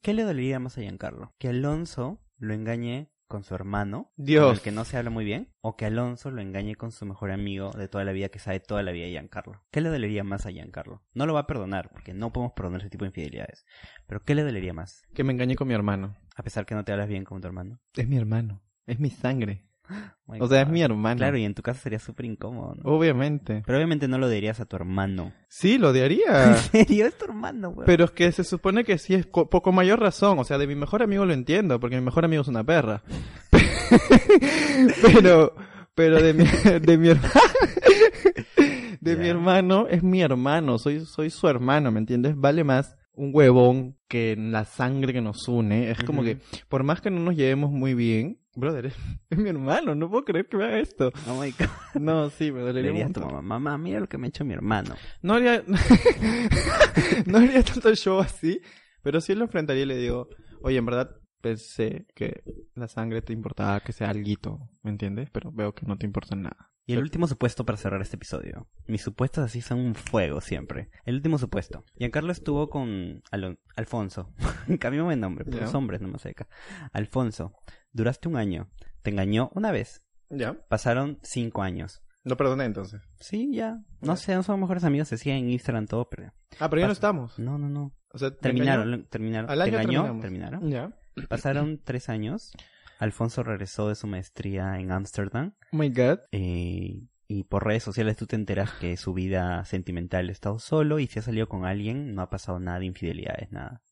¿qué le dolería más a Giancarlo? que Alonso lo engañe con su hermano con Dios. el que no se habla muy bien, o que Alonso lo engañe con su mejor amigo de toda la vida que sabe toda la vida de Giancarlo. ¿Qué le dolería más a Giancarlo? No lo va a perdonar, porque no podemos perdonar ese tipo de infidelidades. Pero ¿qué le dolería más? Que me engañé con mi hermano. A pesar que no te hablas bien con tu hermano. Es mi hermano. Es mi sangre. [gasps] My O sea, es mi hermano. Claro, y en tu caso sería súper incómodo, ¿no? Obviamente. Pero obviamente no lo dirías a tu hermano. Sí, lo [laughs] ¿En odiaría. serio? Es tu hermano, weón. Pero es que se supone que sí es co- poco mayor razón. O sea, de mi mejor amigo lo entiendo, porque mi mejor amigo es una perra. [laughs] pero, pero de mi, de mi hermano, [laughs] de mi hermano es mi hermano. Soy, soy su hermano, ¿me entiendes? Vale más un huevón que la sangre que nos une. Es como que, por más que no nos llevemos muy bien, brother, [laughs] es, mi hermano. No puedo creer que me haga esto. Oh my God. No, sí, me Le dolería un dirías a tu mamá, mamá, mira lo que me ha hecho mi hermano. No haría, [laughs] no haría tanto show así, pero sí lo enfrentaría y le digo, oye, en verdad pensé que la sangre te importaba que sea alguito, ¿me entiendes? Pero veo que no te importa nada. Y el Pero- último supuesto para cerrar este episodio. Mis supuestos así son un fuego siempre. El último supuesto. Giancarlo estuvo con Alon- Alfonso. [laughs] Cambiamos de nombre, Ya. los hombres no más acá. Alfonso, duraste un año. Te engañó una vez. Ya. Pasaron cinco años. Lo perdoné entonces. Sí, ya. No sé, no somos mejores amigos, se siguen en Instagram todo, pero... Ah, pero ya no estamos. No, no, no. O sea, ¿me Terminaron, terminaron. Al ¿Te engañó? Terminaron. Ya. Pasaron [clears throat] tres años. Alfonso regresó de su maestría en Ámsterdam. Oh my god. Eh, y por redes sociales tú te enteras que su vida sentimental ha estado solo y si ha salido con alguien no ha pasado nada de infidelidades, nada.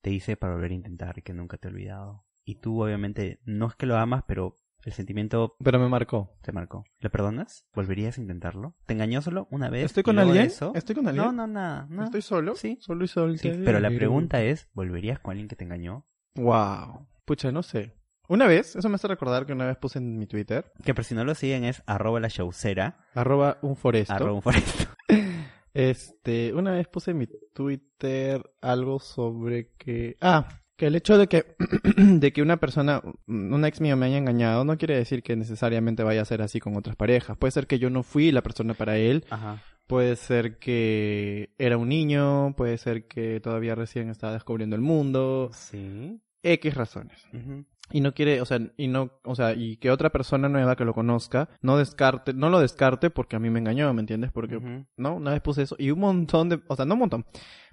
Te dice para volver a intentar que nunca te ha olvidado. Y tú obviamente no es que lo amas, pero el sentimiento Pero me marcó. te marcó. ¿Le perdonas? ¿Volverías a intentarlo? ¿Te engañó solo una vez? ¿Estoy con alguien? eso- ¿Estoy con alguien? No, no, nada. no. ¿Estoy solo? Sí. Solo y solo. Sí, pero la pregunta es, ¿volverías con alguien que te engañó? Wow. Pucha, no sé. Una vez, eso me hace recordar que una vez puse en mi Twitter, Que por si no lo siguen es arroba la showcera, arroba un foresto. arroba un foresto. [laughs] Este, una vez puse en mi Twitter algo sobre que, ah, que el hecho de que, [clears throat] de que una persona, un ex mío me haya engañado, no quiere decir que necesariamente vaya a ser así con otras parejas. Puede ser que yo no fui la persona para él, Ajá. puede ser que era un niño, puede ser que todavía recién estaba descubriendo el mundo, Sí. X razones. Ujú. Y no quiere, o sea, y no, o sea, y que otra persona nueva que lo conozca no descarte, no lo descarte porque a mí me engañó, ¿me entiendes? Porque. ¿no? Una vez puse eso y un montón de, o sea, no un montón,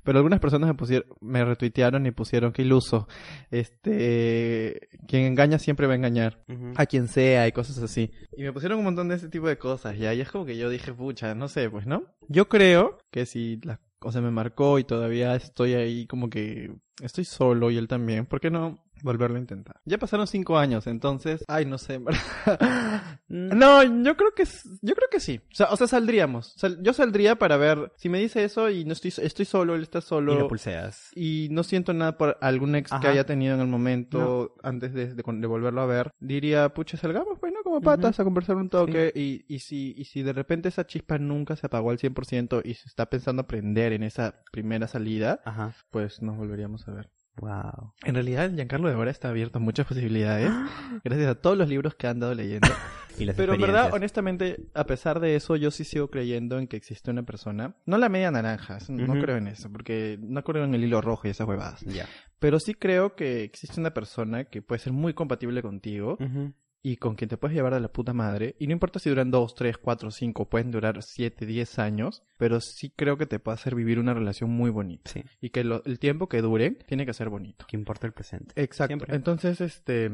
pero algunas personas me pusieron, me retuitearon y pusieron que iluso, este, quien engaña siempre va a engañar a quien sea y cosas así. Y me pusieron un montón de ese tipo de cosas, ya, y es como que yo dije, pucha, no sé, pues, ¿no? Yo creo que si la cosa me marcó y todavía estoy ahí como que estoy solo y él también, ¿por qué no volverlo a intentar? Ya pasaron cinco años, entonces, ay, no sé. [laughs] No, yo creo que yo creo que sí. O sea, o sea, saldríamos. Sal- yo saldría para ver si me dice eso y no estoy estoy solo, él está Y solo lo pulseas. y no siento nada por algún ex que haya tenido en el momento antes de, de, de volverlo a ver. Diría, pucha, salgamos, pues, ¿no? Como patas a conversar un toque. Y, y, si, y si de repente esa chispa nunca se apagó al 100% y se está pensando aprender en esa primera salida, Ajá. pues nos volveríamos a ver. Wow. En realidad, Giancarlo de ahora está abierto a muchas posibilidades, [gasps] gracias a todos los libros que han dado leyendo. [laughs] Y las Pero en verdad, honestamente, a pesar de eso, yo sí sigo creyendo en que existe una persona. No la media naranja, eso no creo en eso, porque no creo en el hilo rojo y esas huevadas. Pero sí creo que existe una persona que puede ser muy compatible contigo. Y con quien te puedes llevar de la puta madre. Y no importa si duran 2, 3, 4, 5, pueden durar 7, 10 años, pero sí creo que te puede hacer vivir una relación muy bonita. Sí, Y que lo- el tiempo que dure tiene que ser bonito. que importa el presente. Exacto. Siempre. Entonces, este,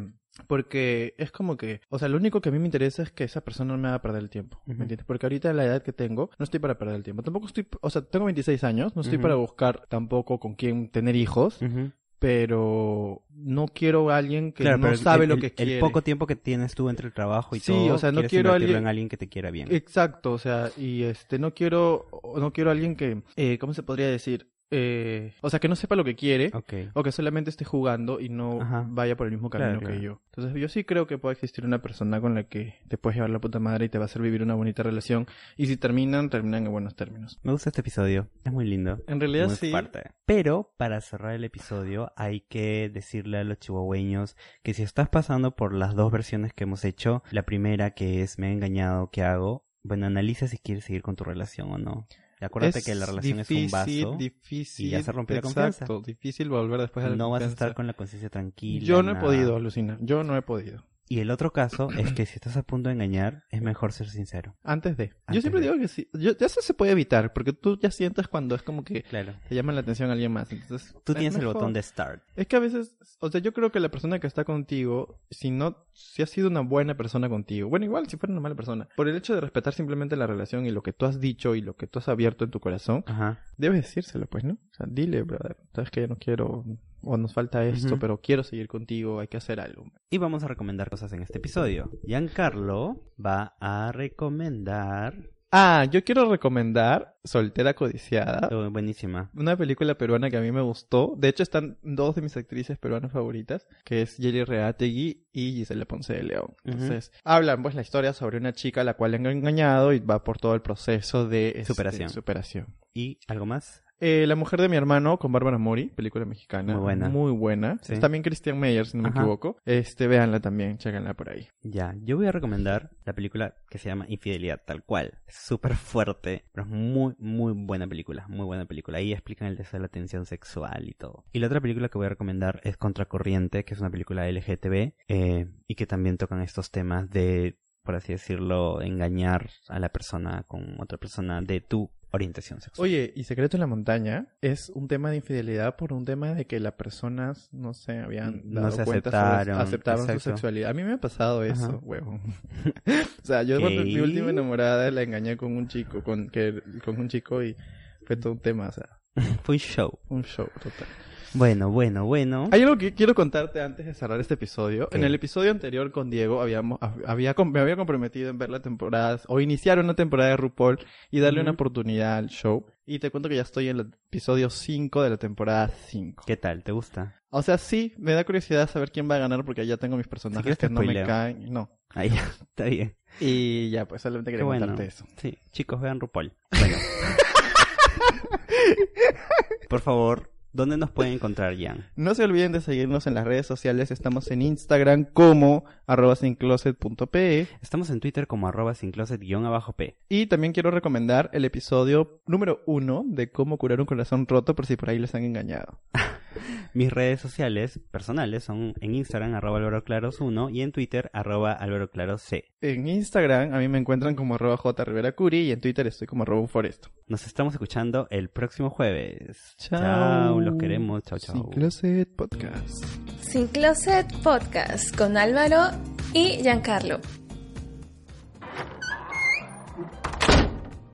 porque es como que, o sea, lo único que a mí me interesa es que esa persona no me haga perder el tiempo, ¿me entiendes? Porque ahorita en la edad que tengo, no estoy para perder el tiempo. Tampoco estoy, o sea, tengo 26 años, no estoy para buscar tampoco con quién tener hijos, Ujú. Pero no quiero a alguien que Claro, no el- sabe el, lo el- que el quiere. poco tiempo que tienes tú entre el trabajo y Sí, todo, o sea, no quiero alguien- en alguien que te quiera bien. Exacto, o sea, y este, no quiero, no quiero a alguien que, eh, ¿cómo se podría decir? Eh, o sea, que no sepa lo que quiere. O que solamente esté jugando y no Ajá. vaya por el mismo camino Claro, que claro. yo. Entonces yo sí creo que puede existir una persona con la que te puedes llevar la puta madre y te va a hacer vivir una bonita relación. Y si terminan, terminan en buenos términos. Me gusta este episodio, es muy lindo. En realidad muy sí. fuerte. Pero para cerrar el episodio hay que decirle a los chihuahueños que si estás pasando por las dos versiones que hemos hecho, la primera que es me he engañado, ¿qué hago? Bueno, analiza si quieres seguir con tu relación o no. Acuérdate que la relación es un vaso. Difícil, y ya se rompió la Exacto, confianza. difícil volver después de la No vas a confianza. estar con la conciencia tranquila. Yo no he podido, alucinar. Yo no he podido. Y el otro caso es que si estás a punto de engañar, es mejor ser sincero. Antes de. Yo siempre de. digo que sí. Yo, eso se puede evitar, porque tú ya sientes cuando es como que Claro. te llama la atención a alguien más. Entonces, Tú es tienes el botón de start. Es que a veces, o sea, yo creo que la persona que está contigo, si no, si ha sido una buena persona contigo, bueno, igual si fuera una mala persona, por el hecho de respetar simplemente la relación y lo que tú has dicho y lo que tú has abierto en tu corazón, Ajá. debes decírselo, pues, ¿no? O sea, dile, brother, sabes que yo no quiero, o nos falta esto, pero quiero seguir contigo, hay que hacer algo. Y vamos a recomendar cosas en este episodio. Giancarlo va a recomendar. Ah, yo quiero recomendar Soltera Codiciada. Oh, buenísima. Una película peruana que a mí me gustó. De hecho, están dos de mis actrices peruanas favoritas, que es Jelly Reategui y Gisela Ponce de León. Entonces, hablan pues la historia sobre una chica a la cual han engañado y va por todo el proceso de este, Superación. superación. ¿Y algo más? Eh, la mujer de mi hermano con Bárbara Mori, película mexicana. Muy buena. Muy buena. Sí. También Christian Meyer, si no me Ajá. equivoco. Este, véanla también, chéquenla por ahí. Ya, yo voy a recomendar la película que se llama Infidelidad, tal cual. Es súper fuerte, pero es muy, muy buena película. Muy buena película. Ahí explican el deseo de la tensión sexual y todo. Y la otra película que voy a recomendar es Contracorriente, que es una película LGTB eh, y que también tocan estos temas de, por así decirlo, engañar a la persona con otra persona de tu orientación sexual. Oye, y Secreto en la Montaña es un tema de infidelidad por un tema de que las personas, no sé, habían No dado se cuenta aceptaron, aceptaban su sexualidad. A mí me ha pasado eso, Ajá. huevo. [laughs] o sea, yo cuando mi última enamorada la engañé con un chico, con, que, con un chico y fue todo un tema, o sea, [laughs] Fue un show. un show total. Bueno, bueno, bueno. Hay algo que quiero contarte antes de cerrar este episodio. ¿Qué? En el episodio anterior con Diego habíamos, había, me había comprometido en ver la temporada o iniciar una temporada de RuPaul y darle una oportunidad al show. Y te cuento que ya estoy en el episodio 5 de la temporada 5. ¿Qué tal? ¿Te gusta? O sea, sí, me da curiosidad saber quién va a ganar porque ya tengo mis personajes que no me caen. No. Ahí ya, [laughs] está bien. Y ya, pues solamente quería bueno. contarte eso. Sí, chicos, vean RuPaul. Bueno. [laughs] Por favor, ¿dónde nos pueden encontrar, Jan? No se olviden de seguirnos en las redes sociales. Estamos en Instagram como arroba sincloset.pe. Estamos en Twitter como arroba sin closet guion abajo P. Y también quiero recomendar el episodio número uno de cómo curar un corazón roto por si por ahí les han engañado. Mis redes sociales personales son en Instagram arroba alvaroclaros1 y en Twitter arroba alvaroclaros C. En Instagram a mí me encuentran como arroba jriveracuri y en Twitter estoy como arroba unforesto. Nos estamos escuchando el próximo jueves. Chao. los queremos. Chao, chao. Sin Closet Podcast. Sin Closet Podcast con Álvaro y Giancarlo.